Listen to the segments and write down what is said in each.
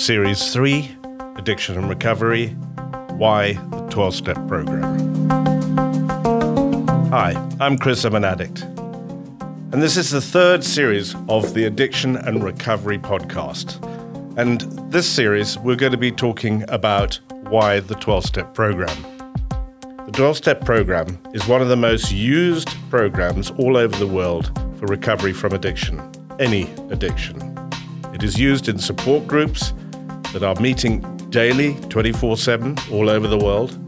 Series 3 Addiction and Recovery Why the 12 Step Program. Hi, I'm Chris, I'm an addict. And this is the third series of the Addiction and Recovery podcast. And this series, we're going to be talking about why the 12 step program. The 12 step program is one of the most used programs all over the world for recovery from addiction, any addiction. It is used in support groups that are meeting daily, 24 7, all over the world,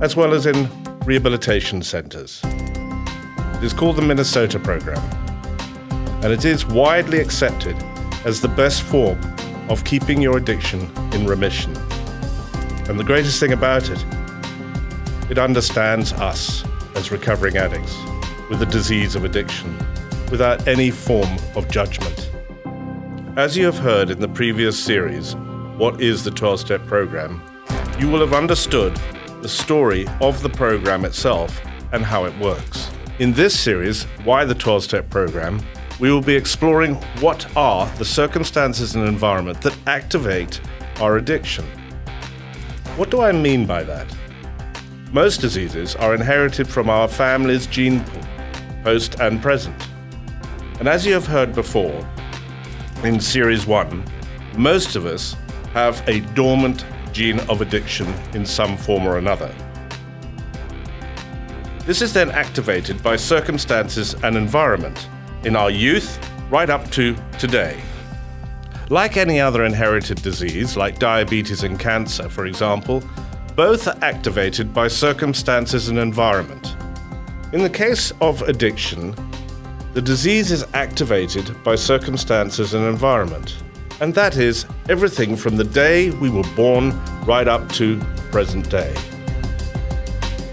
as well as in rehabilitation centers. It is called the Minnesota Program, and it is widely accepted as the best form of keeping your addiction in remission. And the greatest thing about it, it understands us as recovering addicts with the disease of addiction without any form of judgment. As you have heard in the previous series, What is the 12 Step Program? you will have understood the story of the program itself and how it works. In this series, Why the 12 Step Program, we will be exploring what are the circumstances and environment that activate our addiction. What do I mean by that? Most diseases are inherited from our family's gene pool, post and present. And as you have heard before, in Series 1, most of us have a dormant gene of addiction in some form or another. This is then activated by circumstances and environment in our youth right up to today. Like any other inherited disease, like diabetes and cancer, for example, both are activated by circumstances and environment. In the case of addiction, the disease is activated by circumstances and environment. And that is everything from the day we were born right up to present day.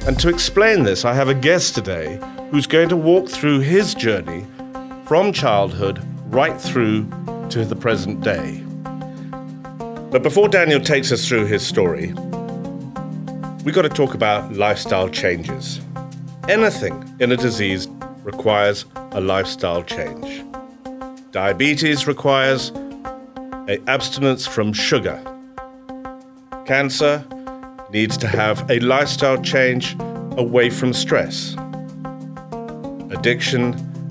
And to explain this, I have a guest today who's going to walk through his journey from childhood right through to the present day. But before Daniel takes us through his story, we've got to talk about lifestyle changes. Anything in a disease requires a lifestyle change. Diabetes requires a abstinence from sugar. Cancer needs to have a lifestyle change away from stress. Addiction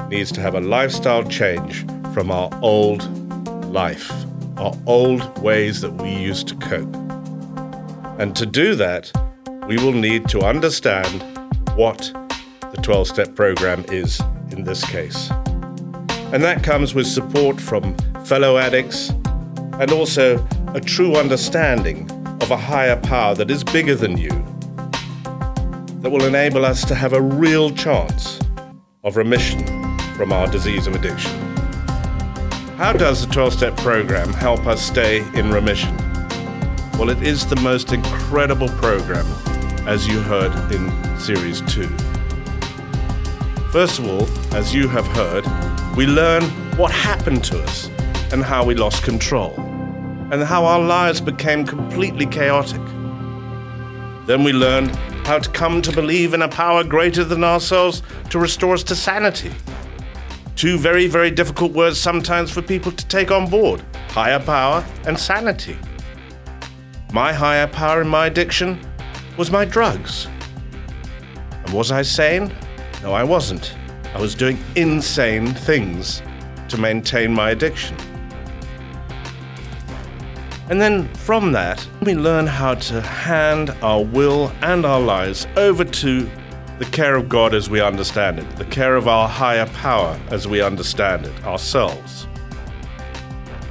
needs to have a lifestyle change from our old life, our old ways that we used to cope. And to do that, we will need to understand what the 12 step program is in this case. And that comes with support from fellow addicts and also a true understanding of a higher power that is bigger than you, that will enable us to have a real chance of remission from our disease of addiction. How does the 12 step program help us stay in remission? Well, it is the most incredible program, as you heard in Series 2. First of all, as you have heard, we learn what happened to us and how we lost control, and how our lives became completely chaotic. Then we learned how to come to believe in a power greater than ourselves to restore us to sanity. Two very, very difficult words sometimes for people to take on board higher power and sanity. My higher power in my addiction was my drugs. And was I sane? No, I wasn't. I was doing insane things to maintain my addiction. And then from that, we learn how to hand our will and our lives over to the care of God as we understand it, the care of our higher power as we understand it ourselves.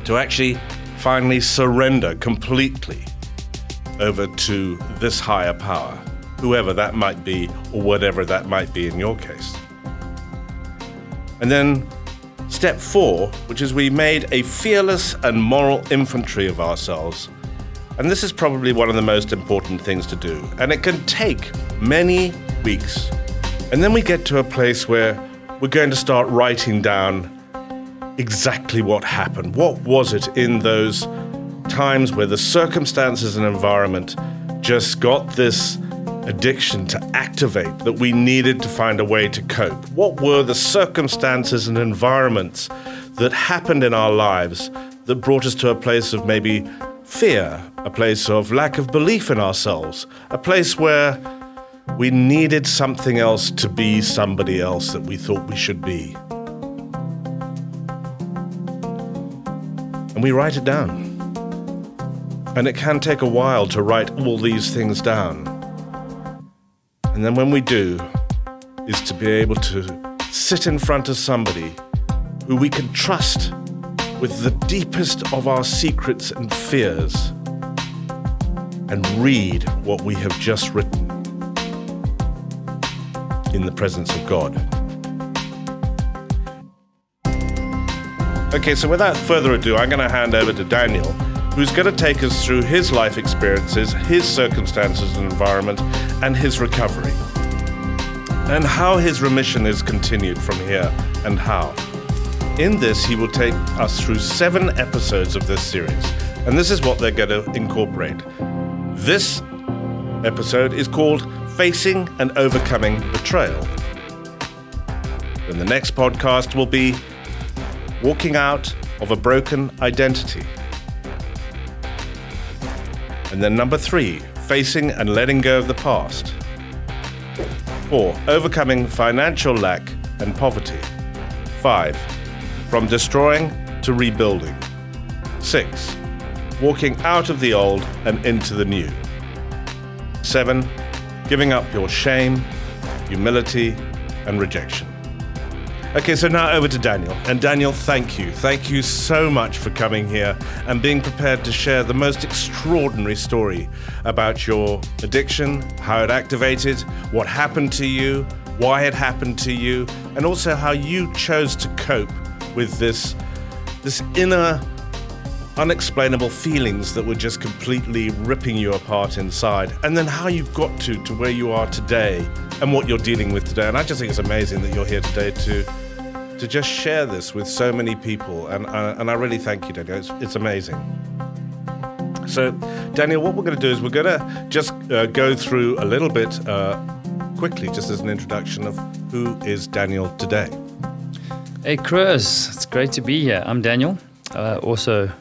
To actually finally surrender completely over to this higher power, whoever that might be, or whatever that might be in your case. And then step four, which is we made a fearless and moral inventory of ourselves. And this is probably one of the most important things to do. And it can take many weeks. And then we get to a place where we're going to start writing down exactly what happened. What was it in those times where the circumstances and environment just got this addiction to activate that we needed to find a way to cope? What were the circumstances and environments that happened in our lives that brought us to a place of maybe fear, a place of lack of belief in ourselves, a place where we needed something else to be somebody else that we thought we should be. And we write it down. And it can take a while to write all these things down. And then when we do, is to be able to sit in front of somebody who we can trust with the deepest of our secrets and fears and read what we have just written in the presence of God. Okay, so without further ado, I'm going to hand over to Daniel, who's going to take us through his life experiences, his circumstances and environment, and his recovery. And how his remission is continued from here, and how. In this, he will take us through seven episodes of this series, and this is what they're going to incorporate. This episode is called Facing and Overcoming Betrayal. And the next podcast will be Walking Out of a Broken Identity. And then number three, Facing and Letting Go of the Past. Four, Overcoming Financial Lack and Poverty. Five, from destroying to rebuilding. 6. Walking out of the old and into the new. 7. Giving up your shame, humility, and rejection. Okay, so now over to Daniel. And Daniel, thank you. Thank you so much for coming here and being prepared to share the most extraordinary story about your addiction, how it activated, what happened to you, why it happened to you, and also how you chose to cope with this this inner unexplainable feelings that were just completely ripping you apart inside and then how you've got to to where you are today and what you're dealing with today. And i just think it's amazing that you're here today to to just share this with so many people. And uh, and i really thank you daniel. It's, it's amazing. So daniel what we're going to do is we're going to just uh, go through a little bit uh, quickly just as an introduction of who is daniel today. Hey, Chris, it's great to be here. I'm Daniel, uh, also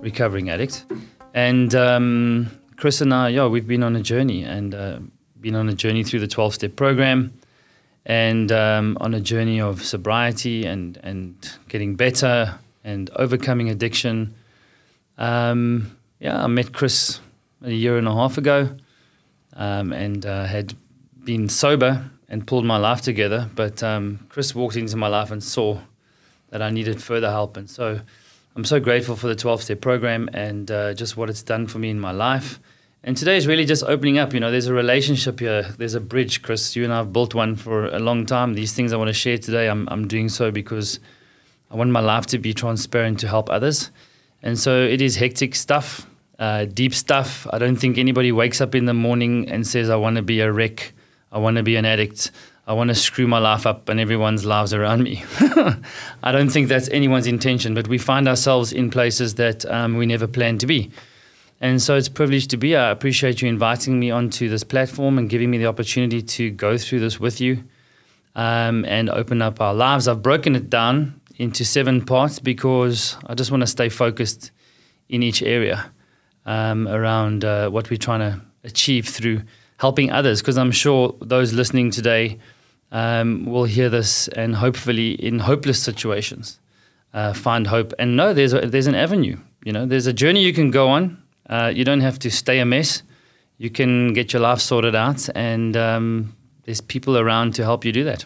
recovering addict. And um, Chris and I, yeah, we've been on a journey and uh, been on a journey through the 12 step program and um, on a journey of sobriety and, and getting better and overcoming addiction. Um, yeah, I met Chris a year and a half ago um, and uh, had been sober and pulled my life together. But um, Chris walked into my life and saw that I needed further help. And so I'm so grateful for the 12 step program and uh, just what it's done for me in my life. And today is really just opening up. You know, there's a relationship here, there's a bridge. Chris, you and I have built one for a long time. These things I want to share today, I'm, I'm doing so because I want my life to be transparent to help others. And so it is hectic stuff, uh, deep stuff. I don't think anybody wakes up in the morning and says, I want to be a wreck I want to be an addict. I want to screw my life up and everyone's lives around me. I don't think that's anyone's intention, but we find ourselves in places that um, we never planned to be. And so it's a privilege to be here. I appreciate you inviting me onto this platform and giving me the opportunity to go through this with you um, and open up our lives. I've broken it down into seven parts because I just want to stay focused in each area um, around uh, what we're trying to achieve through helping others because I'm sure those listening today um, will hear this and hopefully in hopeless situations uh, find hope and know there's a, there's an avenue. You know, there's a journey you can go on. Uh, you don't have to stay a mess. You can get your life sorted out, and um, there's people around to help you do that.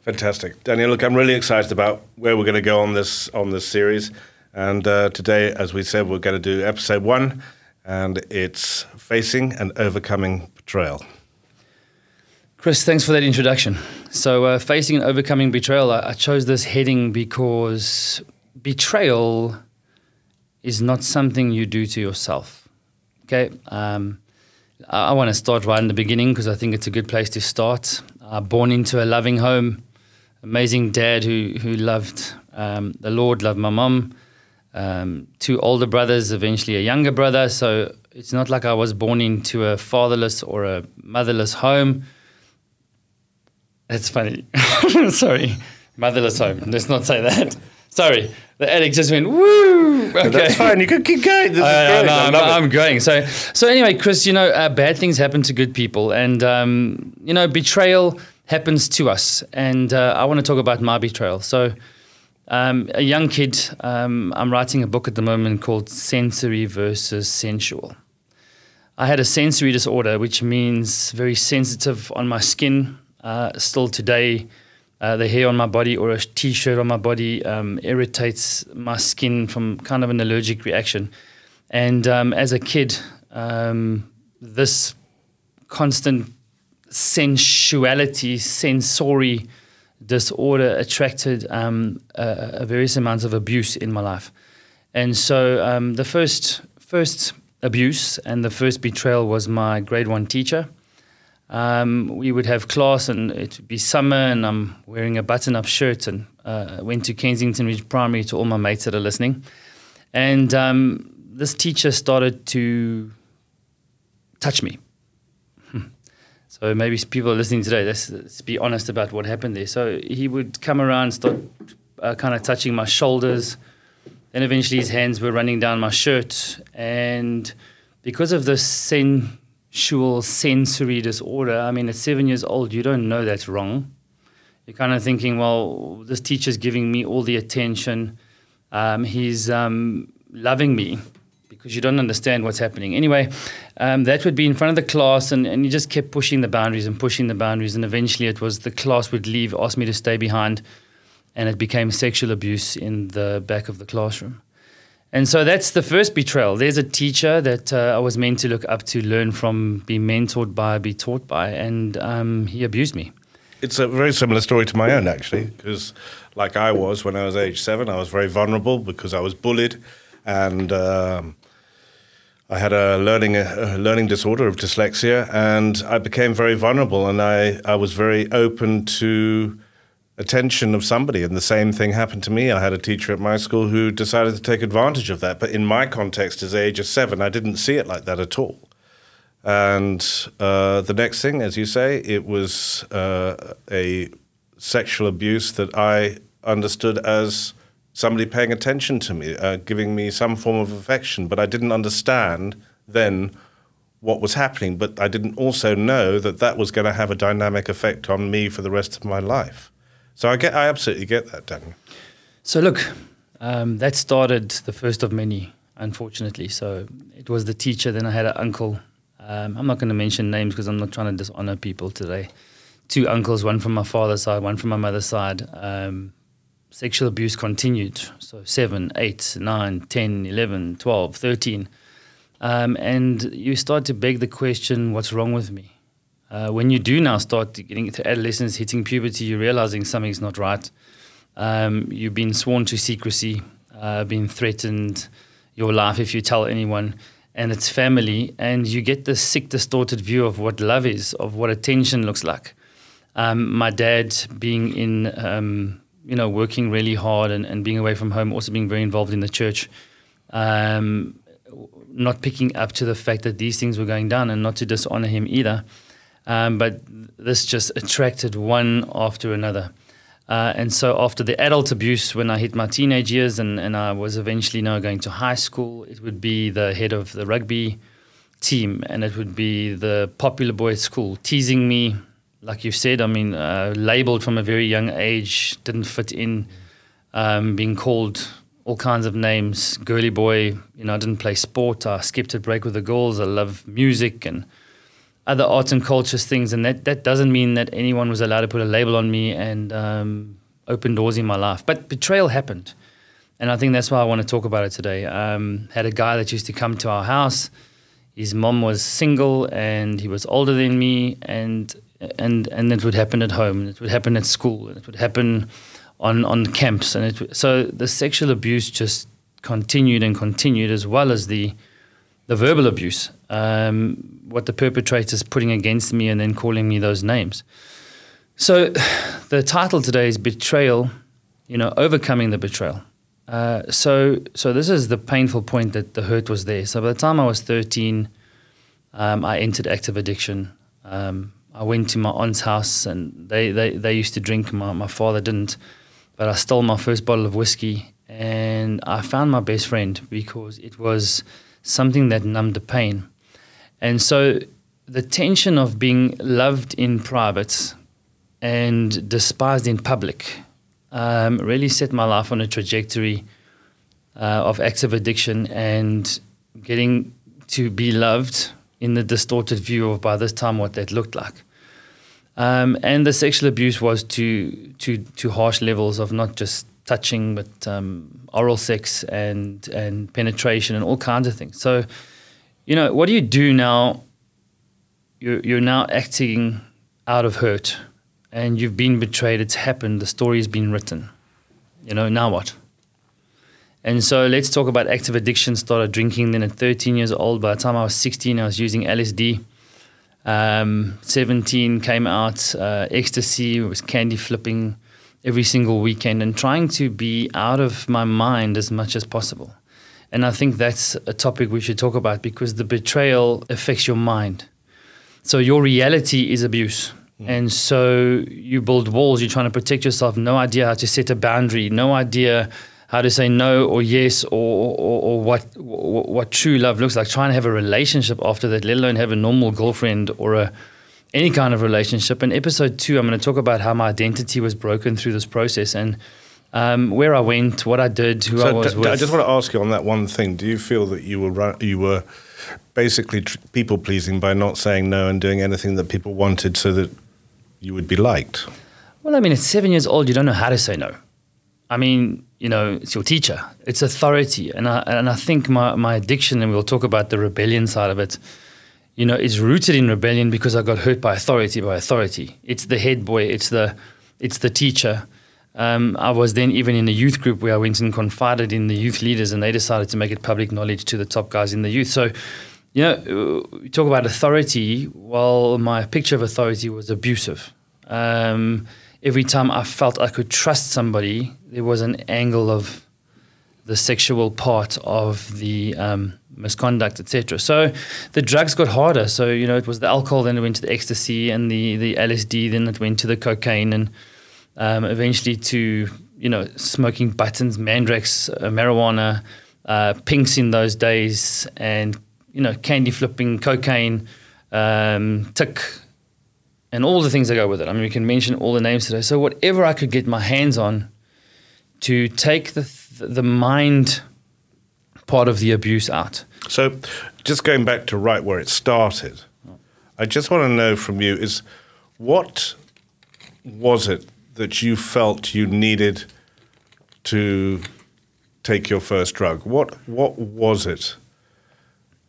Fantastic, Daniel. Look, I'm really excited about where we're going to go on this on this series. And uh, today, as we said, we're going to do episode one, and it's facing and overcoming betrayal. Chris, thanks for that introduction. So, uh, facing and overcoming betrayal, I, I, chose this heading because betrayal is not something you do to yourself. Okay, um, I, I want to start right in the beginning because I think it's a good place to start. Uh, born into a loving home, amazing dad who who loved um, the Lord, loved my mom. Um, two older brothers, eventually a younger brother. So it's not like I was born into a fatherless or a motherless home. That's funny. Sorry, motherless home. Let's not say that. Sorry. The addict just went woo. Okay. That's fine. You can keep going. I, great. no, I I'm. I'm going. So, so anyway, Chris, you know, uh, bad things happen to good people, and um, you know, betrayal happens to us. And uh, I want to talk about my betrayal. So, um, a young kid, um, I'm writing a book at the moment called Sensory versus Sensual. I had a sensory disorder, which means very sensitive on my skin. Uh, still today, uh, the hair on my body or a t-shirt on my body um, irritates my skin from kind of an allergic reaction. And um, as a kid, um, this constant sensuality, sensory disorder attracted um, a, a various amounts of abuse in my life. And so um, the first first abuse and the first betrayal was my grade one teacher. Um, we would have class and it would be summer and I'm wearing a button-up shirt and uh, went to Kensington Ridge Primary to all my mates that are listening. And um, this teacher started to touch me. Hmm. So maybe people are listening today. Let's, let's be honest about what happened there. So he would come around, start uh, kind of touching my shoulders. Then eventually his hands were running down my shirt. And because of this sensual sensory disorder, I mean, at seven years old, you don't know that's wrong. You're kind of thinking, well, this teacher's giving me all the attention. Um, he's um, loving me because you don't understand what's happening. Anyway, um, that would be in front of the class, and, and you just kept pushing the boundaries and pushing the boundaries. And eventually, it was the class would leave, ask me to stay behind, and it became sexual abuse in the back of the classroom. And so that's the first betrayal. There's a teacher that uh, I was meant to look up to, learn from, be mentored by, be taught by, and um, he abused me. It's a very similar story to my own, actually, because like I was when I was age seven, I was very vulnerable because I was bullied, and um, I had a learning a learning disorder of dyslexia, and I became very vulnerable, and I I was very open to attention of somebody, and the same thing happened to me. I had a teacher at my school who decided to take advantage of that, but in my context, as age of seven, I didn't see it like that at all. And uh, the next thing, as you say, it was uh, a sexual abuse that I understood as somebody paying attention to me, uh, giving me some form of affection. But I didn't understand then what was happening. But I didn't also know that that was going to have a dynamic effect on me for the rest of my life. So I get, I absolutely get that, Daniel. So look, um, that started the first of many, unfortunately. So it was the teacher. Then I had an uncle. Um, I'm not going to mention names because I'm not trying to dishonor people today. Two uncles, one from my father's side, one from my mother's side. Um, sexual abuse continued. So 7, 8, 9, 10, 11, 12, 13. Um, and you start to beg the question, what's wrong with me? Uh, when you do now start getting to adolescence, hitting puberty, you're realizing something's not right. Um, you've been sworn to secrecy, uh, been threatened your life if you tell anyone, and it's family, and you get this sick, distorted view of what love is, of what attention looks like. Um, my dad being in, um, you know, working really hard and, and being away from home, also being very involved in the church, um, not picking up to the fact that these things were going down and not to dishonor him either. Um, but this just attracted one after another. Uh, and so after the adult abuse, when I hit my teenage years and, and I was eventually now going to high school, it would be the head of the rugby team and it would be the popular boy at school teasing me, like you said, I mean, uh, labeled from a very young age, didn't fit in, um, being called all kinds of names, girly boy, you know, I didn't play sport, I skipped a break with the girls, I love music and other arts and cultures things, and that, that doesn't mean that anyone was allowed to put a label on me and um, open doors in my life. But betrayal happened, and I think that's why I want to talk about it today. Um, had a guy that used to come to our house. His mom was single, and he was older than me, and and and it would happen at home, and it would happen at school, and it would happen on on camps, and it so the sexual abuse just continued and continued, as well as the the verbal abuse, um, what the perpetrator's putting against me and then calling me those names. So the title today is Betrayal, you know, overcoming the betrayal. Uh, so, so this is the painful point that the hurt was there. So by the time I was 13, um, I entered active addiction. Um, I went to my aunt's house and they, they, they used to drink. My, my father didn't. But I stole my first bottle of whiskey and I found my best friend because it was something that numbed the pain. And so the tension of being loved in private and despised in public um, really set my life on a trajectory uh, of addiction and getting to be loved in the distorted view of by this time what that looked like. Um, and the sexual abuse was to to to harsh levels of not just touching, but um, oral sex and and penetration and all kinds of things. So, you know, what do you do now? You're you're now acting out of hurt, and you've been betrayed. It's happened. The story has been written. You know, now what? And so let's talk about active addiction. Started drinking then at 13 years old. By the time I was 16, I was using LSD. Um, 17 came out, uh, ecstasy, was candy flipping every single weekend and trying to be out of my mind as much as possible. And I think that's a topic we should talk about because the betrayal affects your mind. So your reality is abuse. Mm. And so you build walls, you're trying to protect yourself, no idea how to set a boundary, no idea how to say no or yes or, or, or what, what, what true love looks like. Trying to have a relationship after that, let alone have a normal girlfriend or a any kind of relationship. In episode two, I'm going to talk about how my identity was broken through this process and um, where I went, what I did, who so I was d- with. I just want to ask you on that one thing. Do you feel that you were you were basically tr- people pleasing by not saying no and doing anything that people wanted so that you would be liked? Well, I mean, at seven years old, you don't know how to say no. I mean, you know, it's your teacher, it's authority. And I, and I think my, my addiction, and we'll talk about the rebellion side of it, you know, is rooted in rebellion because I got hurt by authority, by authority. It's the head boy, it's the, it's the teacher. Um, I was then even in a youth group where I went and confided in the youth leaders, and they decided to make it public knowledge to the top guys in the youth. So, you know, we talk about authority. Well, my picture of authority was abusive. Um, every time I felt I could trust somebody, there was an angle of the sexual part of the um, misconduct, etc. So the drugs got harder. So you know, it was the alcohol, then it went to the ecstasy and the the LSD, then it went to the cocaine, and um, eventually to you know smoking buttons, mandrax, uh, marijuana, uh, pinks in those days, and you know candy flipping, cocaine, um, tik, and all the things that go with it. I mean, we can mention all the names today. So whatever I could get my hands on to take the the mind part of the abuse out. So, just going back to right where it started, I just want to know from you is what was it that you felt you needed to take your first drug? What what was it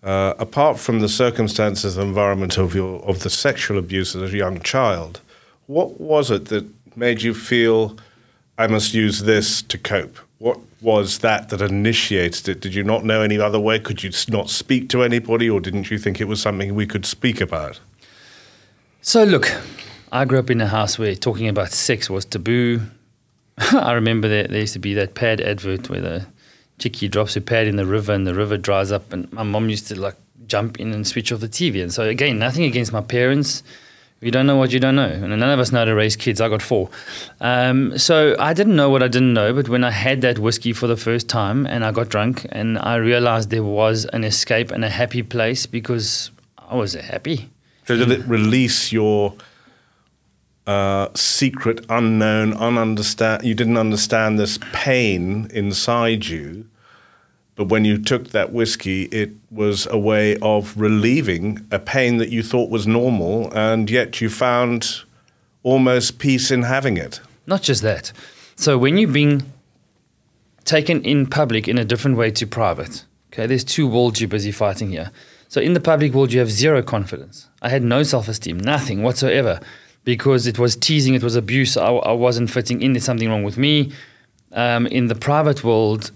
uh, apart from the circumstances and environment of your of the sexual abuse as a young child, what was it that made you feel I must use this to cope? What was that that initiated it? Did you not know any other way? Could you not speak to anybody, or didn't you think it was something we could speak about? So, look, I grew up in a house where talking about sex was taboo. I remember that there used to be that pad advert where the Chicky drops her pad in the river and the river dries up. And my mom used to like jump in and switch off the TV. And so, again, nothing against my parents. You don't know what you don't know. And none of us know how to raise kids. I got four. Um, so I didn't know what I didn't know. But when I had that whiskey for the first time and I got drunk and I realized there was an escape and a happy place because I was happy. So, did it release your. Secret, unknown, ununderstand. You didn't understand this pain inside you, but when you took that whiskey, it was a way of relieving a pain that you thought was normal, and yet you found almost peace in having it. Not just that. So when you're being taken in public in a different way to private, okay, there's two worlds you're busy fighting here. So in the public world, you have zero confidence. I had no self esteem, nothing whatsoever because it was teasing, it was abuse. I, I wasn't fitting in. There's something wrong with me. Um, in the private world,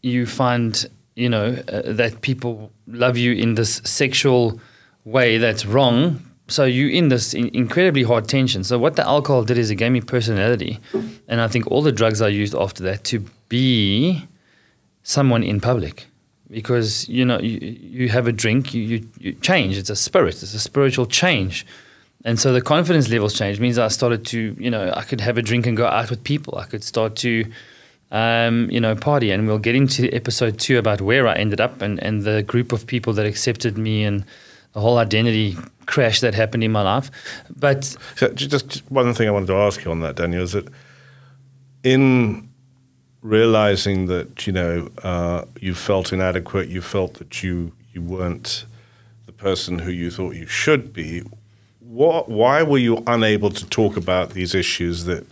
you find you know uh, that people love you in this sexual way that's wrong. So you're in this in incredibly hard tension. So what the alcohol did is it gave me personality, and I think all the drugs I used after that to be someone in public because you know you, you have a drink you, you, you change it's a spirit it's a spiritual change and so the confidence levels changed. It means I started to, you know, I could have a drink and go out with people. I could start to um, you know, party. And we'll get into episode two about where I ended up and, and the group of people that accepted me and the whole identity crash that happened in my life. But so just one thing I wanted to ask you on that, Daniel, is that in realizing that you know uh, you felt inadequate, you felt that you you weren't the person who you thought you should be. What, why were you unable to talk about these issues that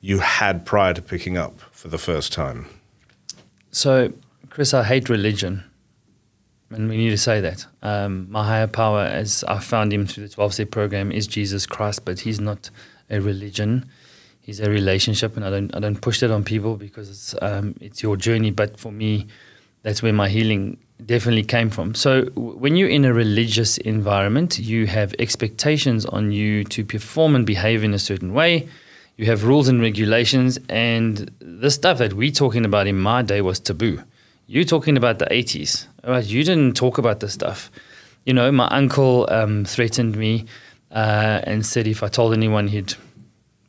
you had prior to picking up for the first time? So, Chris, I hate religion. And we need to say that. Um, my higher power, as I found him through the 12 step program, is Jesus Christ, but he's not a religion. He's a relationship, and I don't, I don't push that on people because it's, um, it's your journey. But for me, that's where my healing definitely came from. So when you're in a religious environment, you have expectations on you to perform and behave in a certain way. You have rules and regulations, and the stuff that we're talking about in my day was taboo. You're talking about the 80s, right? You didn't talk about this stuff. You know, my uncle um, threatened me uh, and said if I told anyone, he'd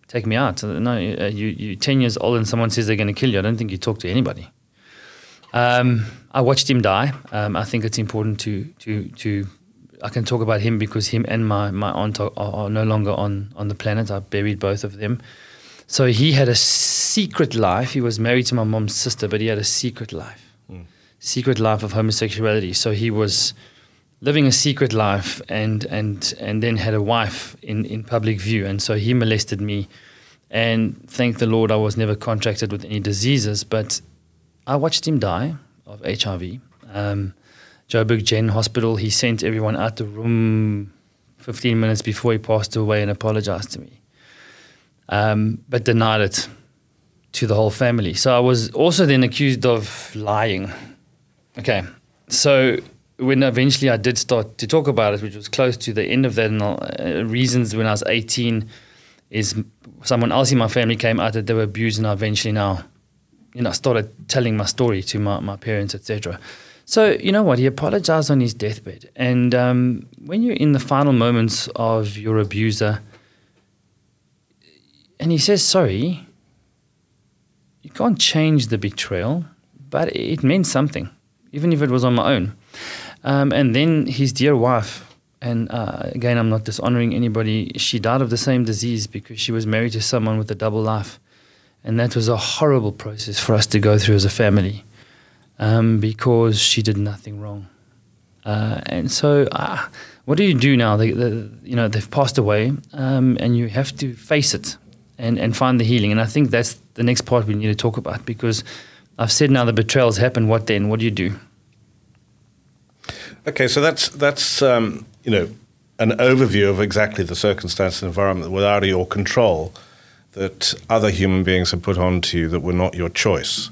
take me out. No, uh, you, you're 10 years old and someone says they're going to kill you. I don't think you talk to anybody. Um, I watched him die. Um, I think it's important to to to. I can talk about him because him and my my aunt are, are, no longer on on the planet. I buried both of them. So he had a secret life. He was married to my mom's sister, but he had a secret life, mm. secret life of homosexuality. So he was living a secret life and and and then had a wife in in public view. And so he molested me. And thank the Lord, I was never contracted with any diseases, but I watched him die of HIV. Um, Joburg Gen Hospital, he sent everyone out the room 15 minutes before he passed away and apologized to me, um, but denied it to the whole family. So I was also then accused of lying. Okay, so when eventually I did start to talk about it, which was close to the end of that, and uh, reasons when I was 18 is someone else in my family came out that they were abused, and I eventually now you know, started telling my story to my, my parents, etc. So, you know what? He apologized on his deathbed. And um, when you're in the final moments of your abuser, and he says sorry, you can't change the betrayal, but it meant something, even if it was on my own. Um, and then his dear wife, and uh, again, I'm not dishonoring anybody, she died of the same disease because she was married to someone with a double life. And that was a horrible process for us to go through as a family um, because she did nothing wrong. Uh, and so, uh, what do you do now? They, they, you know, they've passed away, um, and you have to face it and, and find the healing. And I think that's the next part we need to talk about because I've said now the betrayals happen. What then? What do you do? Okay, so that's that's um, you know an overview of exactly the circumstance and environment without your control that other human beings have put onto you that were not your choice.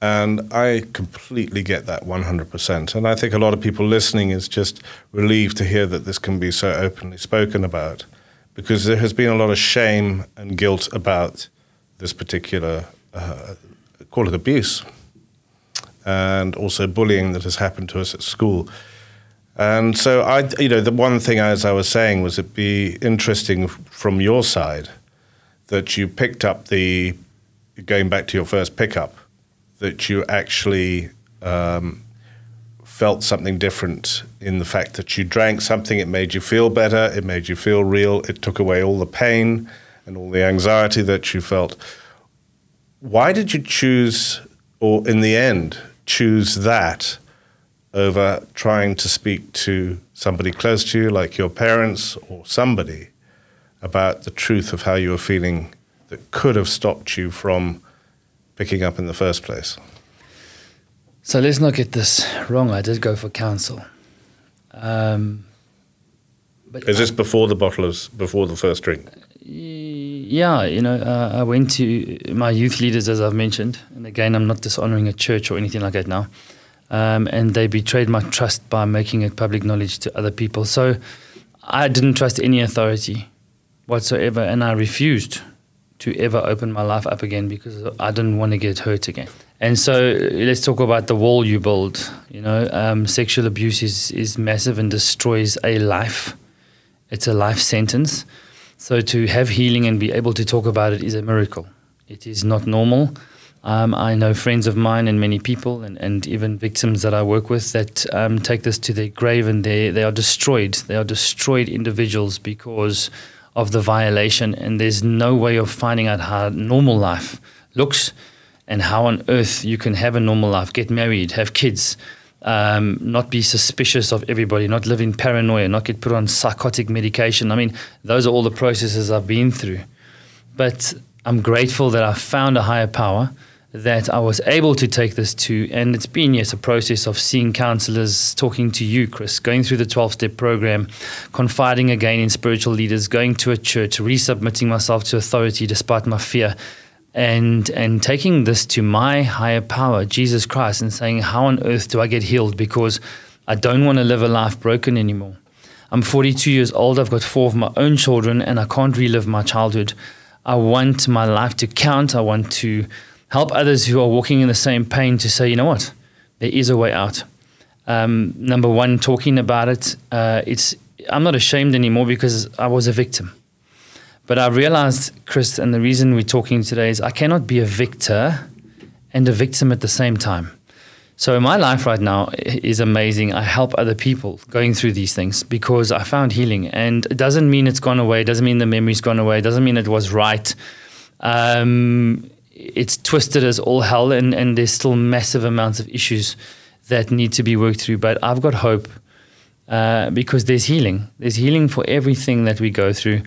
And I completely get that 100%. And I think a lot of people listening is just relieved to hear that this can be so openly spoken about because there has been a lot of shame and guilt about this particular, uh, call it abuse, and also bullying that has happened to us at school. And so I, you know, the one thing as I was saying was it'd be interesting from your side that you picked up the going back to your first pickup that you actually um, felt something different in the fact that you drank something it made you feel better it made you feel real it took away all the pain and all the anxiety that you felt. Why did you choose or in the end choose that over trying to speak to somebody close to you like your parents or somebody about the truth of how you were feeling that could have stopped you from picking up in the first place? So let's not get this wrong. I did go for counsel. Um, but Is this before the bottle of before the first drink? Yeah, you know, uh, I went to my youth leaders, as I've mentioned, and again, I'm not dishonoring a church or anything like that now. Um, and they betrayed my trust by making it public knowledge to other people. So I didn't trust any authority whatsoever, and I refused to ever open my life up again because I didn't want to get hurt again. And so let's talk about the wall you build. You know, um, sexual abuse is, is massive and destroys a life. It's a life sentence. So to have healing and be able to talk about it is a miracle. It is not normal. Um, I know friends of mine and many people, and, and even victims that I work with, that um, take this to their grave and they, they are destroyed. They are destroyed individuals because of the violation, and there's no way of finding out how normal life looks and how on earth you can have a normal life, get married, have kids, um, not be suspicious of everybody, not live in paranoia, not get put on psychotic medication. I mean, those are all the processes I've been through. But I'm grateful that I found a higher power that I was able to take this to. And it's been, yes, a process of seeing counselors, talking to you, Chris, going through the 12 step program, confiding again in spiritual leaders, going to a church, resubmitting myself to authority despite my fear. And, and taking this to my higher power, Jesus Christ, and saying, How on earth do I get healed? Because I don't want to live a life broken anymore. I'm 42 years old. I've got four of my own children, and I can't relive my childhood. I want my life to count. I want to help others who are walking in the same pain to say, you know what, there is a way out. Um, number one, talking about it, uh, it's I'm not ashamed anymore because I was a victim. But I realized, Chris, and the reason we're talking today is I cannot be a victor and a victim at the same time. So my life right now is amazing. I help other people going through these things because I found healing, and it doesn't mean it's gone away. It doesn't mean the memory's gone away. It doesn't mean it was right. Um, it's twisted as all hell, and, and there's still massive amounts of issues that need to be worked through. But I've got hope uh, because there's healing. There's healing for everything that we go through.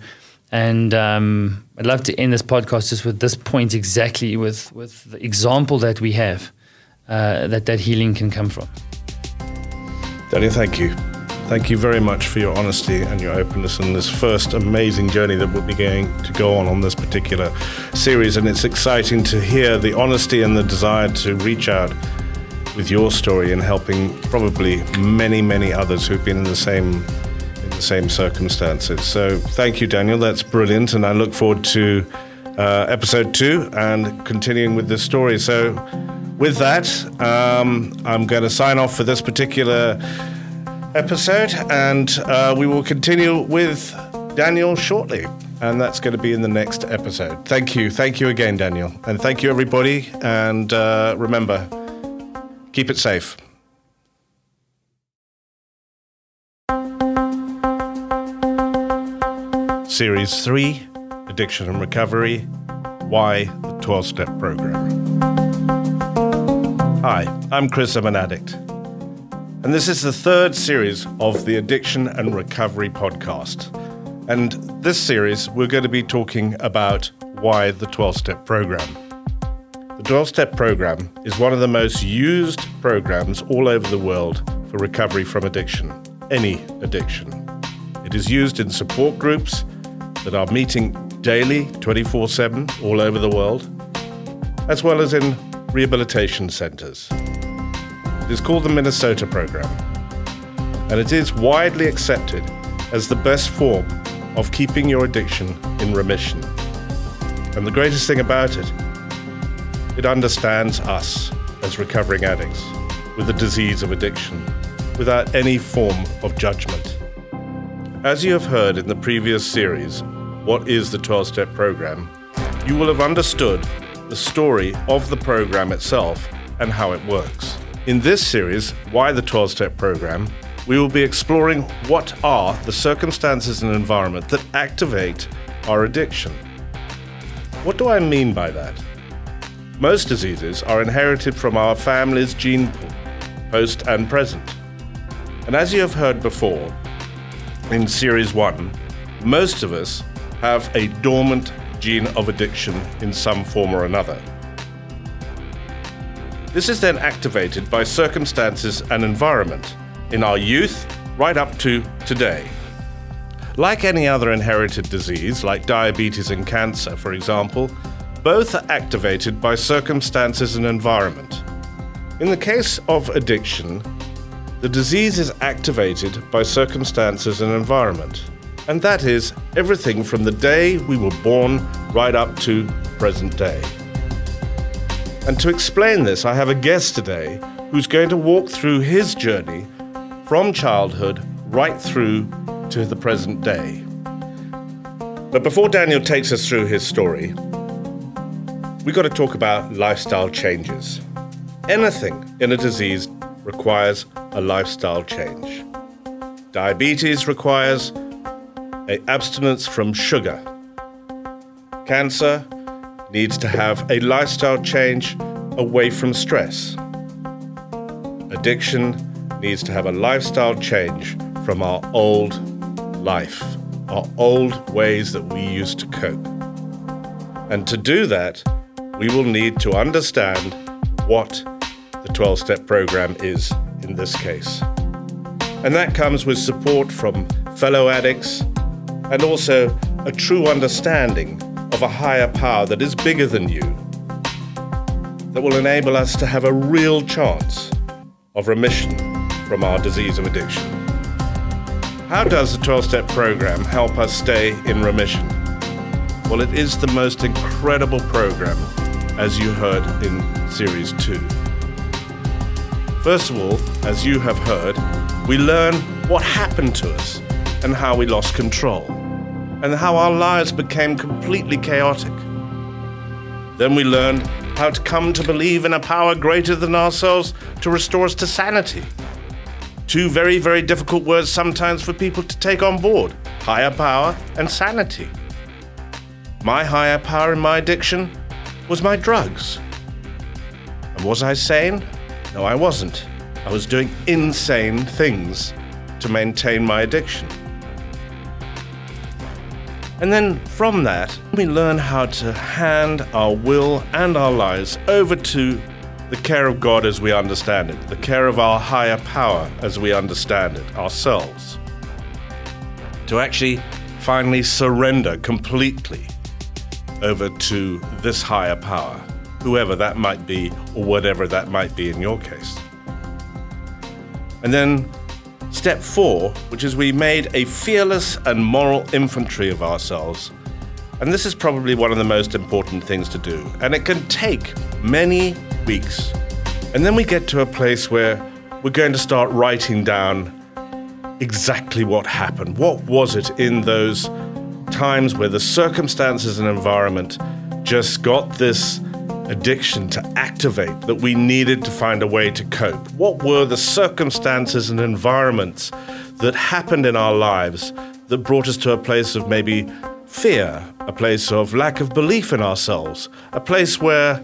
And um, I'd love to end this podcast just with this point exactly, with, with the example that we have uh, that that healing can come from. Daniel, thank you. Thank you very much for your honesty and your openness in this first amazing journey that we'll be going to go on on this particular series. And it's exciting to hear the honesty and the desire to reach out with your story and helping probably many, many others who've been in the same in the same circumstances. So thank you, Daniel. That's brilliant, and I look forward to uh, episode two and continuing with this story. So with that, um, I'm going to sign off for this particular episode, and uh, we will continue with Daniel shortly. And that's going to be in the next episode. Thank you. Thank you again, Daniel. And thank you, everybody. And uh, remember, keep it safe. Series 3 Addiction and Recovery Why the 12 Step Program. Hi, I'm Chris, I'm an addict. And this is the third series of the Addiction and Recovery podcast. And this series, we're going to be talking about why the 12 step program. The 12 step program is one of the most used programs all over the world for recovery from addiction, any addiction. It is used in support groups that are meeting daily, 24 7, all over the world, as well as in rehabilitation centers. Is called the Minnesota Program, and it is widely accepted as the best form of keeping your addiction in remission. And the greatest thing about it, it understands us as recovering addicts with the disease of addiction without any form of judgment. As you have heard in the previous series, What is the 12 Step Program? You will have understood the story of the program itself and how it works. In this series, Why the 12 Step Program, we will be exploring what are the circumstances and environment that activate our addiction. What do I mean by that? Most diseases are inherited from our family's gene pool, post and present. And as you have heard before, in Series 1, most of us have a dormant gene of addiction in some form or another. This is then activated by circumstances and environment in our youth right up to today. Like any other inherited disease, like diabetes and cancer, for example, both are activated by circumstances and environment. In the case of addiction, the disease is activated by circumstances and environment. And that is everything from the day we were born right up to present day. And to explain this, I have a guest today who's going to walk through his journey from childhood right through to the present day. But before Daniel takes us through his story, we've got to talk about lifestyle changes. Anything in a disease requires a lifestyle change. Diabetes requires a abstinence from sugar. Cancer needs to have a lifestyle change away from stress. Addiction needs to have a lifestyle change from our old life, our old ways that we used to cope. And to do that, we will need to understand what the 12 step program is in this case. And that comes with support from fellow addicts and also a true understanding of a higher power that is bigger than you, that will enable us to have a real chance of remission from our disease of addiction. How does the 12 step program help us stay in remission? Well, it is the most incredible program, as you heard in Series 2. First of all, as you have heard, we learn what happened to us and how we lost control, and how our lives became completely chaotic. Then we learned how to come to believe in a power greater than ourselves to restore us to sanity. Two very, very difficult words sometimes for people to take on board higher power and sanity. My higher power in my addiction was my drugs. And was I sane? No, I wasn't. I was doing insane things to maintain my addiction. And then from that, we learn how to hand our will and our lives over to the care of God as we understand it, the care of our higher power as we understand it ourselves. To actually finally surrender completely over to this higher power, whoever that might be, or whatever that might be in your case. And then step four, which is we made a fearless and moral inventory of ourselves. And this is probably one of the most important things to do. And it can take many weeks. And then we get to a place where we're going to start writing down exactly what happened. What was it in those times where the circumstances and environment just got this addiction to activate that we needed to find a way to cope? What were the circumstances and environments that happened in our lives that brought us to a place of maybe fear, a place of lack of belief in ourselves, a place where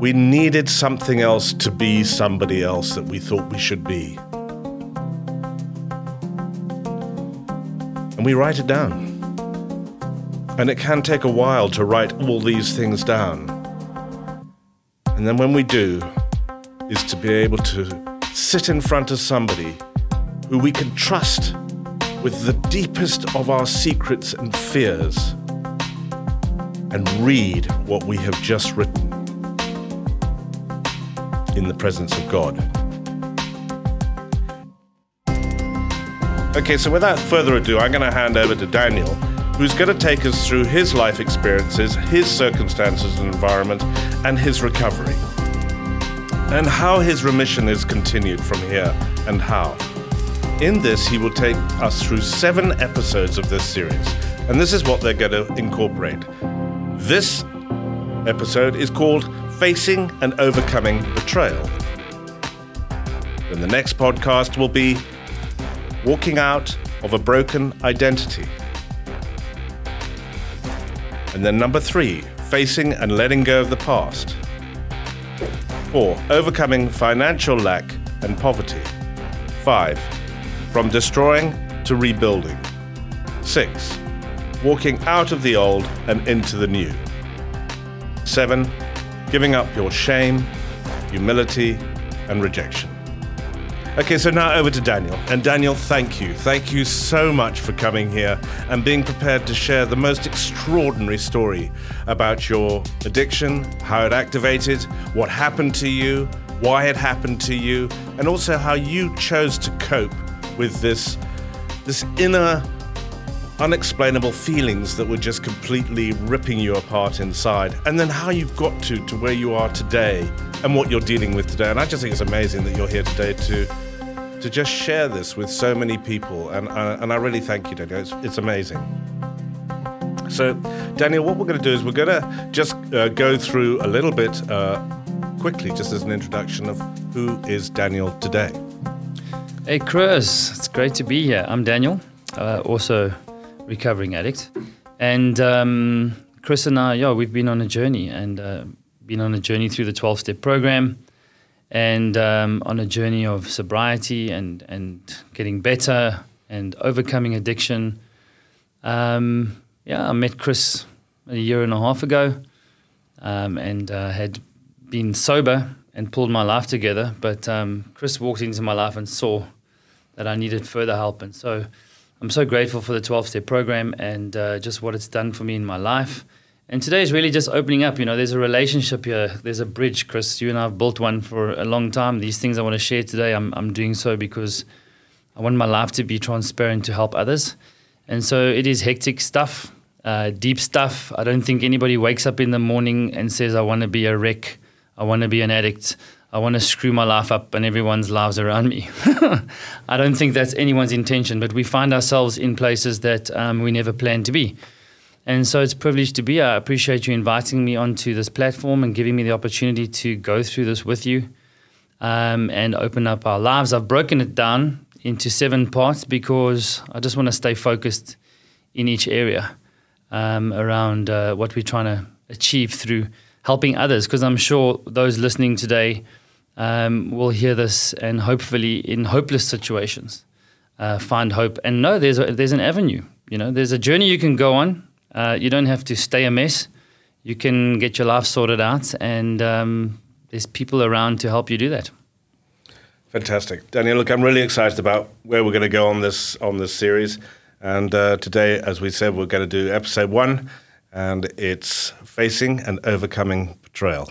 we needed something else to be somebody else that we thought we should be? And we write it down. And it can take a while to write all these things down. And then when we do, is to be able to sit in front of somebody who we can trust with the deepest of our secrets and fears and read what we have just written in the presence of God. Okay, so without further ado, I'm going to hand over to Daniel, who's going to take us through his life experiences, his circumstances and environment, and his recovery. And how his remission is continued from here, and how. In this, he will take us through seven episodes of this series, and this is what they're going to incorporate. This episode is called Facing and Overcoming Betrayal. Then the next podcast will be Walking Out of a Broken Identity. And then number three, Facing and Letting Go of the Past. Four, Overcoming Financial Lack and Poverty. Five, From Destroying to Rebuilding. Six, Walking out of the old and into the new. Seven, Giving up your shame, humility, and rejection. Okay, so now over to Daniel. And Daniel, thank you. Thank you so much for coming here and being prepared to share the most extraordinary story about your addiction, how it activated, what happened to you, why it happened to you, and also how you chose to cope with this, this inner unexplainable feelings that were just completely ripping you apart inside, and then how you've got to to where you are today and what you're dealing with today. And I just think it's amazing that you're here today to to just share this with so many people, and uh, and I really thank you, Daniel. It's, it's amazing. So, Daniel, what we're going to do is we're going to just uh, go through a little bit uh, quickly, just as an introduction of who is Daniel today. Hey, Chris, it's great to be here. I'm Daniel, uh, also recovering addict, and um, Chris and I, yeah, we've been on a journey and uh, been on a journey through the 12-step program, and um, on a journey of sobriety and and getting better and overcoming addiction. Um, yeah, I met Chris a year and a half ago, um, and uh, had been sober and pulled my life together. But um, Chris walked into my life and saw that I needed further help, and so I'm so grateful for the 12 step program and uh, just what it's done for me in my life. And today is really just opening up. You know, there's a relationship here. There's a bridge, Chris. You and I have built one for a long time. These things I want to share today, I'm, I'm doing so because I want my life to be transparent to help others. And so it is hectic stuff, uh, deep stuff. I don't think anybody wakes up in the morning and says, I want to be a wreck. I want to be an addict. I want to screw my life up and everyone's lives around me. I don't think that's anyone's intention, but we find ourselves in places that um, we never planned to be. And so it's a privilege to be. I appreciate you inviting me onto this platform and giving me the opportunity to go through this with you um, and open up our lives. I've broken it down into seven parts because I just want to stay focused in each area um, around uh, what we're trying to achieve through helping others. Because I'm sure those listening today um, will hear this and hopefully in hopeless situations uh, find hope and know there's a, there's an avenue. You know, there's a journey you can go on. Uh, you don't have to stay a mess. You can get your life sorted out, and um, there's people around to help you do that. Fantastic, Daniel. Look, I'm really excited about where we're going to go on this on this series. And uh, today, as we said, we're going to do episode one, and it's facing and overcoming betrayal.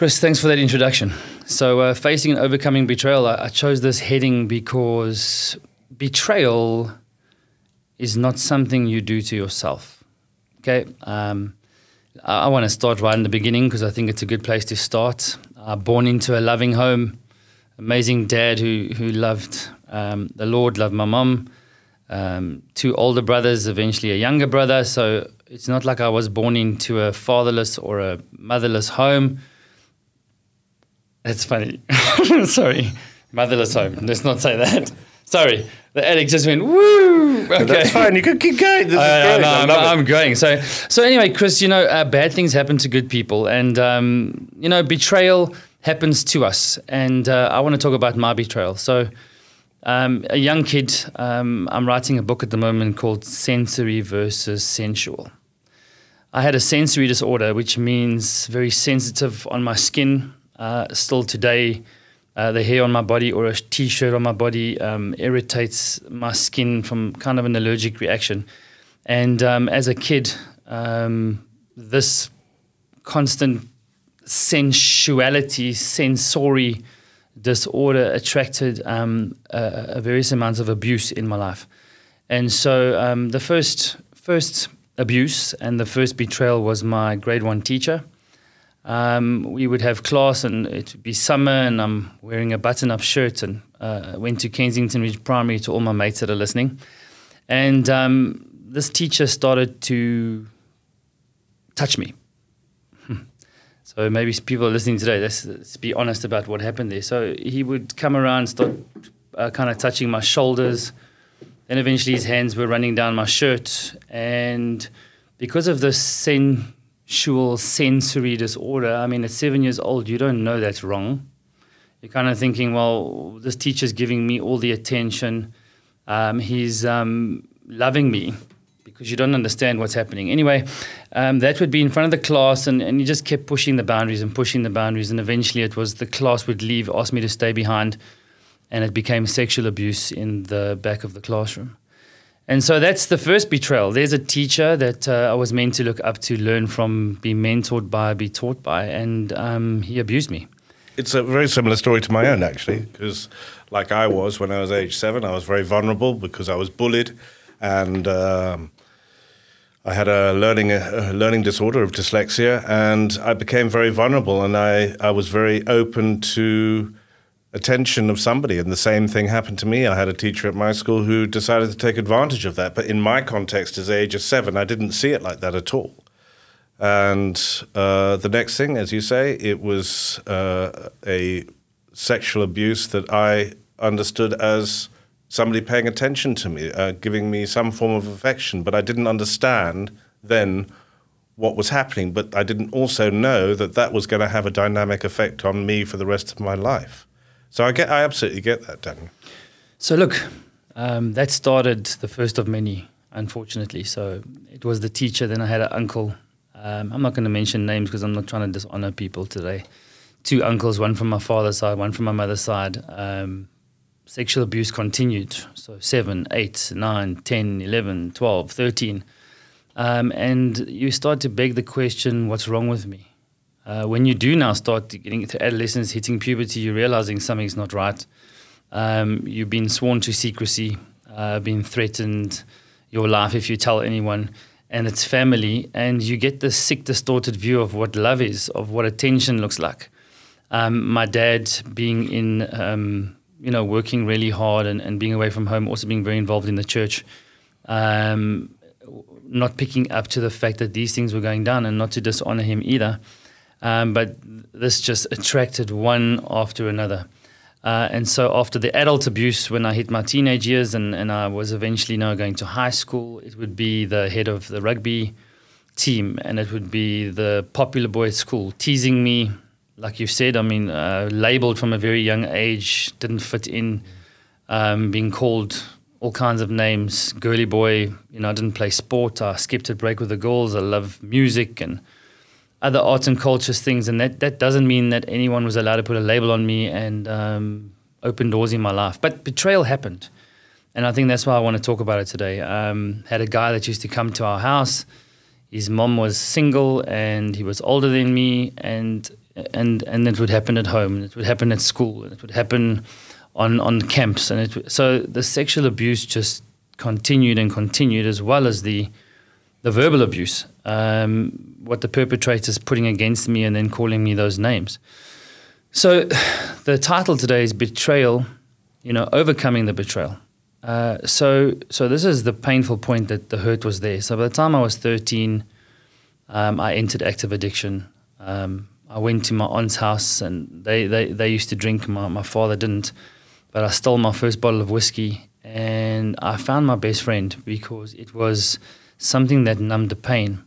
Chris, thanks for that introduction. So, uh, facing and overcoming betrayal, I, I chose this heading because betrayal is not something you do to yourself. Okay. Um, I, I want to start right in the beginning because I think it's a good place to start. Uh, born into a loving home, amazing dad who who loved um, the Lord, loved my mom. Um, two older brothers, eventually a younger brother. So it's not like I was born into a fatherless or a motherless home. That's funny. Sorry, motherless home. Let's not say that. Sorry, the addict just went woo. Okay. That's fine. You can keep going. This I, great. I'm, I love I'm going. So, so anyway, Chris, you know, uh, bad things happen to good people, and um, you know, betrayal happens to us. And uh, I want to talk about my betrayal. So, um, a young kid, um, I'm writing a book at the moment called Sensory versus Sensual. I had a sensory disorder, which means very sensitive on my skin. Uh, still today, uh, the hair on my body or a t-shirt on my body um, irritates my skin from kind of an allergic reaction. And um, as a kid, um, this constant sensuality, sensory disorder attracted um, a, a various amounts of abuse in my life. And so um, the first first abuse and the first betrayal was my grade one teacher. Um, we would have class and it would be summer and I'm wearing a button-up shirt and uh, went to Kensington Ridge Primary to all my mates that are listening. And um, this teacher started to touch me. So maybe people are listening today. Let's, let's, be honest about what happened there. So he would come around, start uh, kind of touching my shoulders. Then eventually his hands were running down my shirt, and because of this sensual sensory disorder, I mean, at seven years old, you don't know that's wrong. You're kind of thinking, well, this teacher's giving me all the attention. Um, he's um, loving me because you don't understand what's happening. Anyway, um, that would be in front of the class, and, and you just kept pushing the boundaries and pushing the boundaries, and eventually it was the class would leave, ask me to stay behind, and it became sexual abuse in the back of the classroom. And so that's the first betrayal. There's a teacher that uh, I was meant to look up to, learn from, be mentored by, be taught by, and um, he abused me. It's a very similar story to my own, actually, because like I was when I was age seven, I was very vulnerable because I was bullied and um, I had a learning a learning disorder of dyslexia, and I became very vulnerable, and I, I was very open to attention of somebody. And the same thing happened to me. I had a teacher at my school who decided to take advantage of that. But in my context, as age of seven, I didn't see it like that at all. And uh, the next thing, as you say, it was uh, a sexual abuse that I understood as somebody paying attention to me, uh, giving me some form of affection. But I didn't understand then what was happening. But I didn't also know that that was going to have a dynamic effect on me for the rest of my life. So I get, I absolutely get that, Daniel. So look, um, that started the first of many, unfortunately. So it was the teacher. Then I had an uncle um, I'm not going to mention names because I'm not trying to dishonor people today. Two uncles, one from my father's side, one from my mother's side. Um, sexual abuse continued. So 7, 8, 9, 10, 11, 12, 13. Um, and you start to beg the question, what's wrong with me? Uh, when you do now start getting to adolescence, hitting puberty, you're realizing something's not right. Um, you've been sworn to secrecy, uh, been threatened your life if you tell anyone and its family, and you get this sick, distorted view of what love is, of what attention looks like. Um, my dad being in, um, you know, working really hard and, and being away from home, also being very involved in the church, um, not picking up to the fact that these things were going down and not to dishonor him either. Um, but this just attracted one after another. Uh, and so after the adult abuse, when I hit my teenage years and, and I was eventually now going to high school, it would be the head of the rugby team and it would be the popular boy at school teasing me, like you said, I mean, uh, labeled from a very young age, didn't fit in, um, being called all kinds of names, girly boy, you know, I didn't play sport, I skipped a break with the girls, I love music and – other arts and cultures things, and that that doesn't mean that anyone was allowed to put a label on me and um, open doors in my life. But betrayal happened, and I think that's why I want to talk about it today. Um, had a guy that used to come to our house. His mom was single, and he was older than me, and and and it would happen at home, and it would happen at school, and it would happen on on camps, and it, so the sexual abuse just continued and continued, as well as the the verbal abuse, um, what the perpetrator's putting against me and then calling me those names. So the title today is Betrayal, you know, overcoming the betrayal. Uh, so, so this is the painful point that the hurt was there. So by the time I was 13, um, I entered active addiction. Um, I went to my aunt's house and they, they, they used to drink. My, my father didn't. But I stole my first bottle of whiskey and I found my best friend because it was – something that numbed the pain.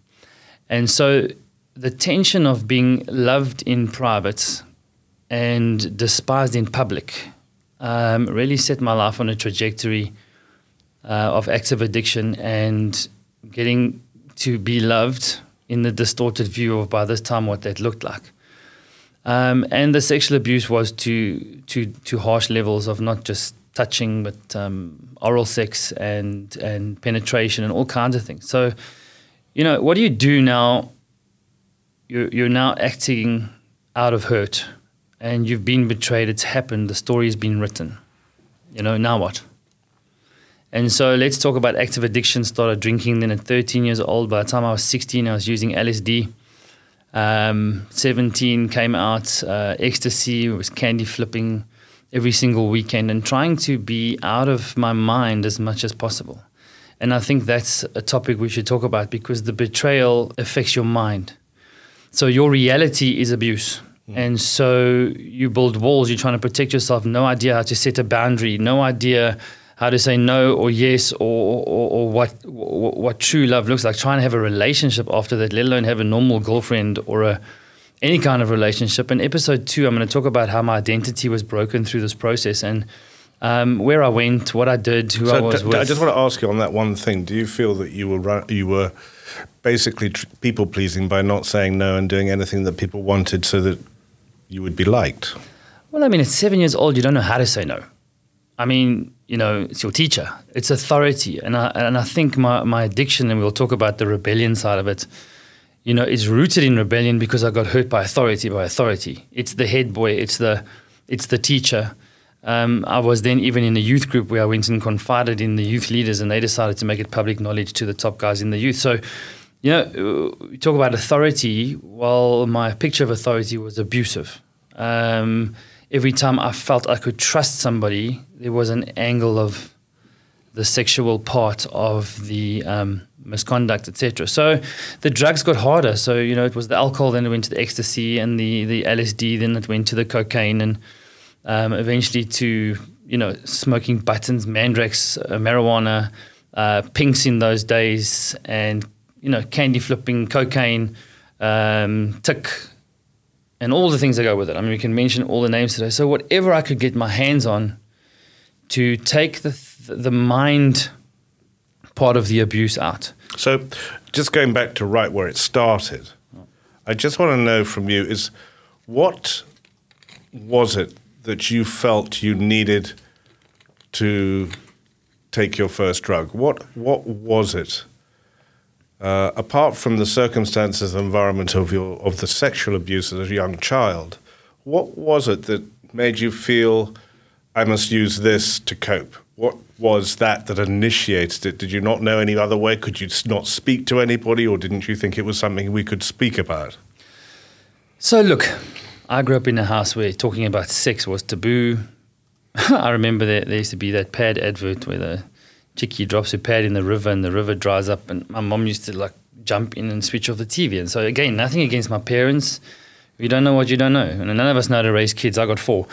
And so the tension of being loved in private and despised in public um, really set my life on a trajectory uh, of active addiction and getting to be loved in the distorted view of by this time what that looked like. Um, and the sexual abuse was to to to harsh levels of not just touching, but um, oral sex and and penetration and all kinds of things. So, you know, what do you do now? You're you're now acting out of hurt, and you've been betrayed. It's happened. The story has been written. You know, now what? And so let's talk about active addiction. Started drinking then at 13 years old. By the time I was 16, I was using LSD. Um, 17 came out, uh, ecstasy, was candy flipping every single weekend and trying to be out of my mind as much as possible. And I think that's a topic we should talk about because the betrayal affects your mind. So your reality is abuse. Mm. And so you build walls, you're trying to protect yourself, no idea how to set a boundary, no idea how to say no or yes or, or, or what, what true love looks like. Trying to have a relationship after that, let alone have a normal girlfriend or a any kind of relationship. In episode two, I'm going to talk about how my identity was broken through this process and um, where I went, what I did, who so I was d- with. I just want to ask you on that one thing. Do you feel that you were run, you were basically tr- people pleasing by not saying no and doing anything that people wanted so that you would be liked? Well, I mean, at seven years old, you don't know how to say no. I mean, you know, it's your teacher, it's authority, and I and I think my my addiction, and we'll talk about the rebellion side of it you know, is rooted in rebellion because I got hurt by authority, by authority. It's the head boy, it's the, it's the teacher. Um, I was then even in a youth group where I went and confided in the youth leaders, and they decided to make it public knowledge to the top guys in the youth. So, you know, we talk about authority. Well, my picture of authority was abusive. Um, every time I felt I could trust somebody, there was an angle of the sexual part of the um, misconduct, etc. So the drugs got harder. So you know, it was the alcohol, then it went to the ecstasy and the the LSD, then it went to the cocaine, and um, eventually to you know smoking buttons, mandrax, uh, marijuana, uh, pinks in those days, and you know candy flipping, cocaine, um, tik, and all the things that go with it. I mean, we can mention all the names today. So whatever I could get my hands on to take the the mind part of the abuse out. So, just going back to right where it started, I just want to know from you is what was it that you felt you needed to take your first drug? What what was it? Uh, apart from the circumstances and environment of your of the sexual abuse as a young child, what was it that made you feel I must use this to cope? What was that that initiated it? Did you not know any other way? Could you not speak to anybody, or didn't you think it was something we could speak about? So, look, I grew up in a house where talking about sex was taboo. I remember there, there used to be that pad advert where the chickie drops her pad in the river and the river dries up, and my mom used to like jump in and switch off the TV. And so, again, nothing against my parents you don't know what you don't know. And none of us know how to raise kids. I got four.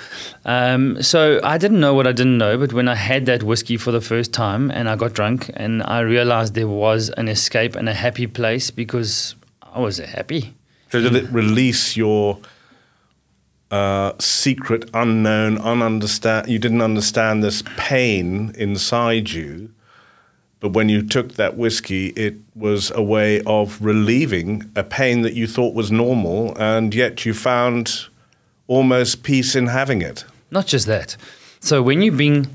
Um, so I didn't know what I didn't know. But when I had that whiskey for the first time and I got drunk and I realized there was an escape and a happy place because I was happy. So did it release your uh, secret, unknown, ununderstand? You didn't understand this pain inside you but when you took that whiskey, it was a way of relieving a pain that you thought was normal, and yet you found almost peace in having it. Not just that. So when you're being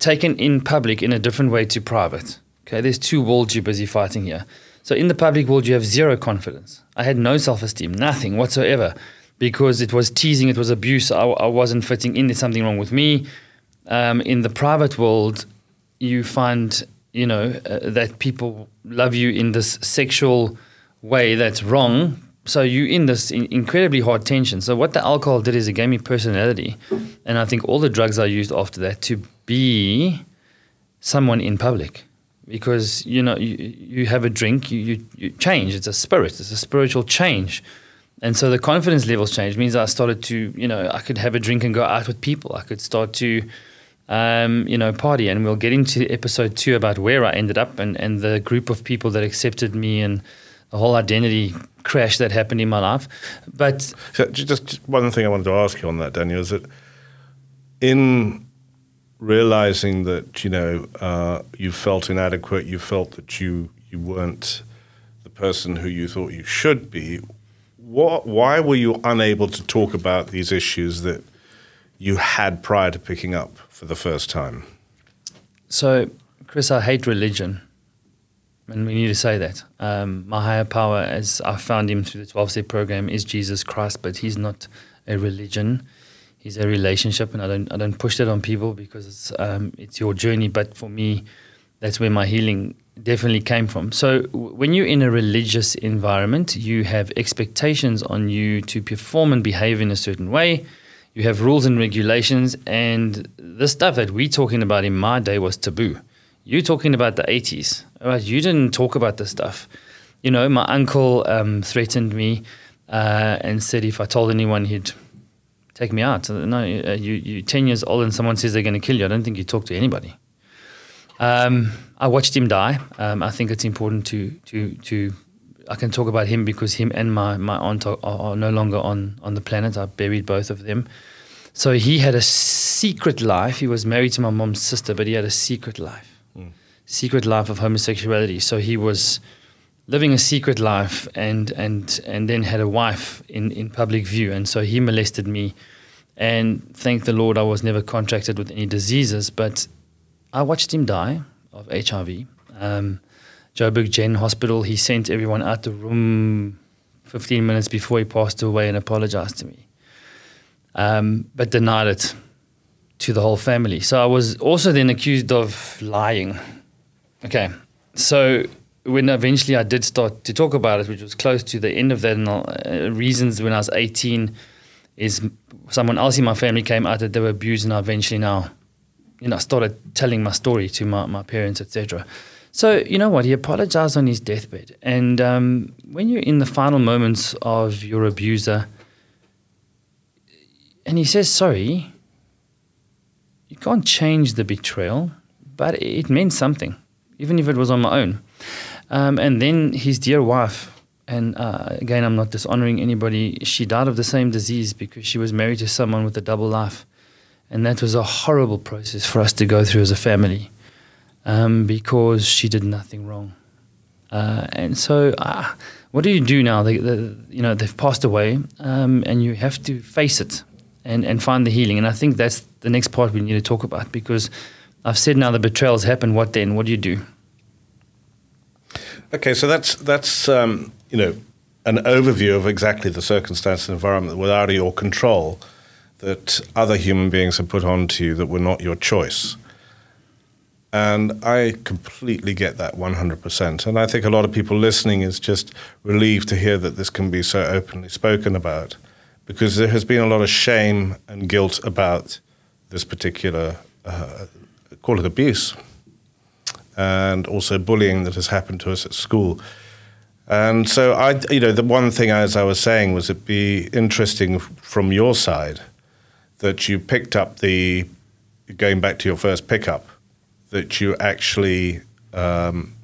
taken in public in a different way to private, okay, there's two worlds you're busy fighting here. So in the public world, you have zero confidence. I had no self esteem, nothing whatsoever, because it was teasing, it was abuse. I, I wasn't fitting in. There's something wrong with me. Um, in the private world, you find you know uh, that people love you in this sexual way that's wrong so you're in this in incredibly hard tension so what the alcohol did is it gave me personality and i think all the drugs i used after that to be someone in public because you know you, you have a drink you, you, you change it's a spirit it's a spiritual change and so the confidence levels changed It means i started to you know i could have a drink and go out with people i could start to um, you know, party. And we'll get into episode two about where I ended up and, and the group of people that accepted me and the whole identity crash that happened in my life. But so just one thing I wanted to ask you on that, Daniel, is that in realizing that you know uh, you felt inadequate, you felt that you you weren't the person who you thought you should be. What, why were you unable to talk about these issues that you had prior to picking up for the first time? So, Chris, I hate religion. And we need to say that. Um, my higher power, as I found him through the 12 step program, is Jesus Christ, but he's not a religion. He's a relationship, and I don't, I don't push that on people because it's, um, it's your journey. But for me, that's where my healing definitely came from. So, when you're in a religious environment, you have expectations on you to perform and behave in a certain way you have rules and regulations, and the stuff that we're talking about in my day was taboo. You're talking about the 80s, right? You didn't talk about this stuff. You know, my uncle um, threatened me uh, and said if I told anyone, he'd take me out. No, uh, you, you're 10 years old and someone says they're going to kill you. I don't think you talk to anybody. Um, I watched him die. Um, I think it's important to to to I can talk about him because him and my my aunt are, are, no longer on on the planet. I buried both of them. So he had a secret life. He was married to my mom's sister, but he had a secret life, mm. secret life of homosexuality. So he was living a secret life and and and then had a wife in in public view. And so he molested me. And thank the Lord, I was never contracted with any diseases. But I watched him die of HIV. Um, Joburg Gen Hospital, he sent everyone out the room 15 minutes before he passed away and apologized to me, um, but denied it to the whole family. So I was also then accused of lying. Okay, so when eventually I did start to talk about it, which was close to the end of that, and uh, reasons when I was 18 is someone else in my family came out that they were abused, and I eventually now, you know, started telling my story to my, my parents, etc. So you know what? He apologized on his deathbed, and um, when you're in the final moments of your abuser, and he says sorry, you can't change the betrayal, but it meant something, even if it was on my own. Um, and then his dear wife, and uh, again, I'm not dishonoring anybody, she died of the same disease because she was married to someone with a double life. And that was a horrible process for us to go through as a family um, because she did nothing wrong. Uh, and so, uh, what do you do now? They, they, you know, they've passed away, um, and you have to face it and, and find the healing. And I think that's the next part we need to talk about because I've said now the betrayals happen. What then? What do you do? Okay, so that's that's um, you know an overview of exactly the circumstance and environment without your control that other human beings have put onto you that were not your choice. And I completely get that 100%. And I think a lot of people listening is just relieved to hear that this can be so openly spoken about because there has been a lot of shame and guilt about this particular, uh, call it abuse and also bullying that has happened to us at school. And so I, you know, the one thing as I was saying was it'd be interesting from your side that you picked up the, going back to your first pickup, that you actually um,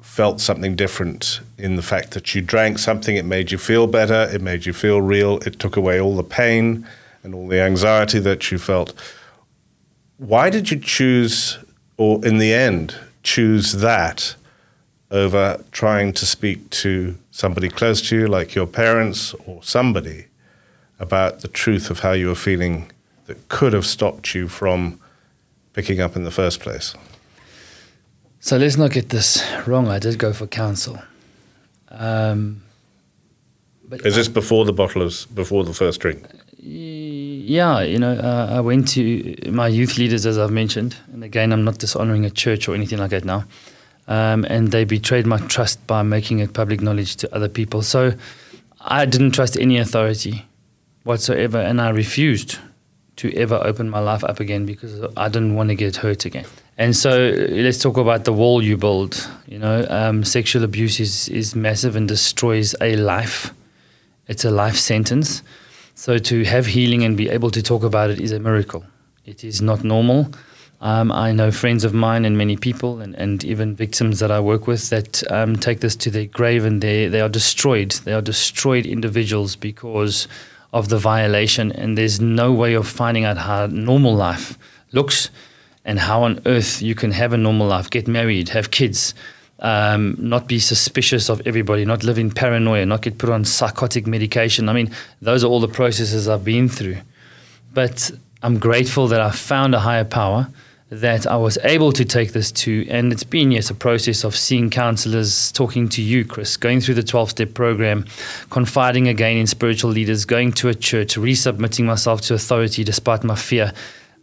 felt something different in the fact that you drank something, it made you feel better, it made you feel real, it took away all the pain and all the anxiety that you felt. Why did you choose, or in the end, choose that over trying to speak to somebody close to you, like your parents or somebody, about the truth of how you were feeling that could have stopped you from picking up in the first place? So let's not get this wrong. I did go for counsel. Um, but Is this before the bottle of before the first drink? Yeah, you know, uh, I went to my youth leaders, as I've mentioned, and again, I'm not dishonoring a church or anything like that now. Um, and they betrayed my trust by making it public knowledge to other people. So I didn't trust any authority whatsoever, and I refused to ever open my life up again because I didn't want to get hurt again. And so let's talk about the wall you build. You know, um, sexual abuse is, is massive and destroys a life. It's a life sentence. So to have healing and be able to talk about it is a miracle. It is not normal. Um, I know friends of mine and many people, and, and even victims that I work with, that um, take this to their grave and they, they are destroyed. They are destroyed individuals because of the violation, and there's no way of finding out how normal life looks and how on earth you can have a normal life, get married, have kids, um, not be suspicious of everybody, not live in paranoia, not get put on psychotic medication. I mean, those are all the processes I've been through. But I'm grateful that I found a higher power that I was able to take this to. And it's been, yes, a process of seeing counselors, talking to you, Chris, going through the 12 step program, confiding again in spiritual leaders, going to a church, resubmitting myself to authority despite my fear,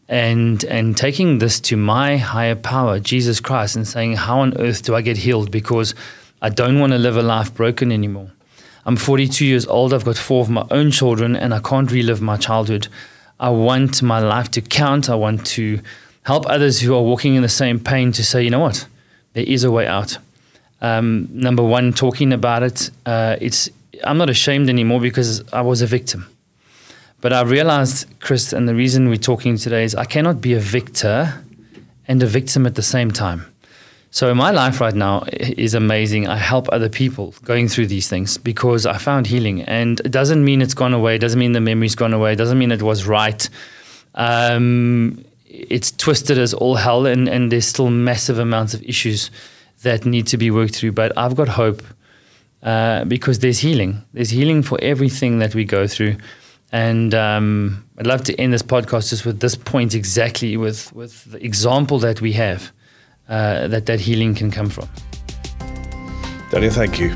and and taking this to my higher power, Jesus Christ, and saying, How on earth do I get healed? Because I don't want to live a life broken anymore. I'm 42 years old, I've got four of my own children, and I can't relive my childhood. I want my life to count. I want to help others who are walking in the same pain to say, you know what, there is a way out. Um, number one, talking about it, uh, it's I'm not ashamed anymore because I was a victim. But I realized, Chris, and the reason we're talking today is I cannot be a victor and a victim at the same time. So my life right now is amazing. I help other people going through these things because I found healing, and it doesn't mean it's gone away. It doesn't mean the memory's gone away. It doesn't mean it was right. Um, it's twisted as all hell, and, and there's still massive amounts of issues that need to be worked through. But I've got hope uh, because there's healing. There's healing for everything that we go through. And um, I'd love to end this podcast just with this point exactly, with with the example that we have uh, that that healing can come from. Daniel, thank you.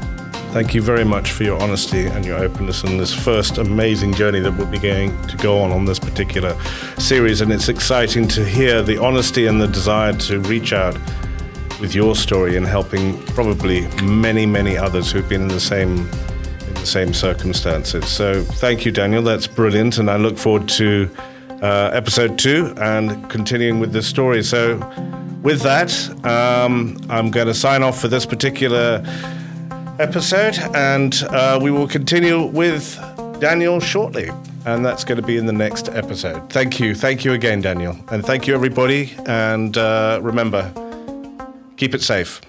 Thank you very much for your honesty and your openness in this first amazing journey that we'll be going to go on on this particular series. And it's exciting to hear the honesty and the desire to reach out with your story and helping probably many, many others who've been in the same in the same circumstances. So thank you, Daniel. That's brilliant. And I look forward to uh, episode two and continuing with this story. So, with that, um, I'm going to sign off for this particular episode, and uh, we will continue with Daniel shortly. And that's going to be in the next episode. Thank you. Thank you again, Daniel. And thank you, everybody. And uh, remember, keep it safe.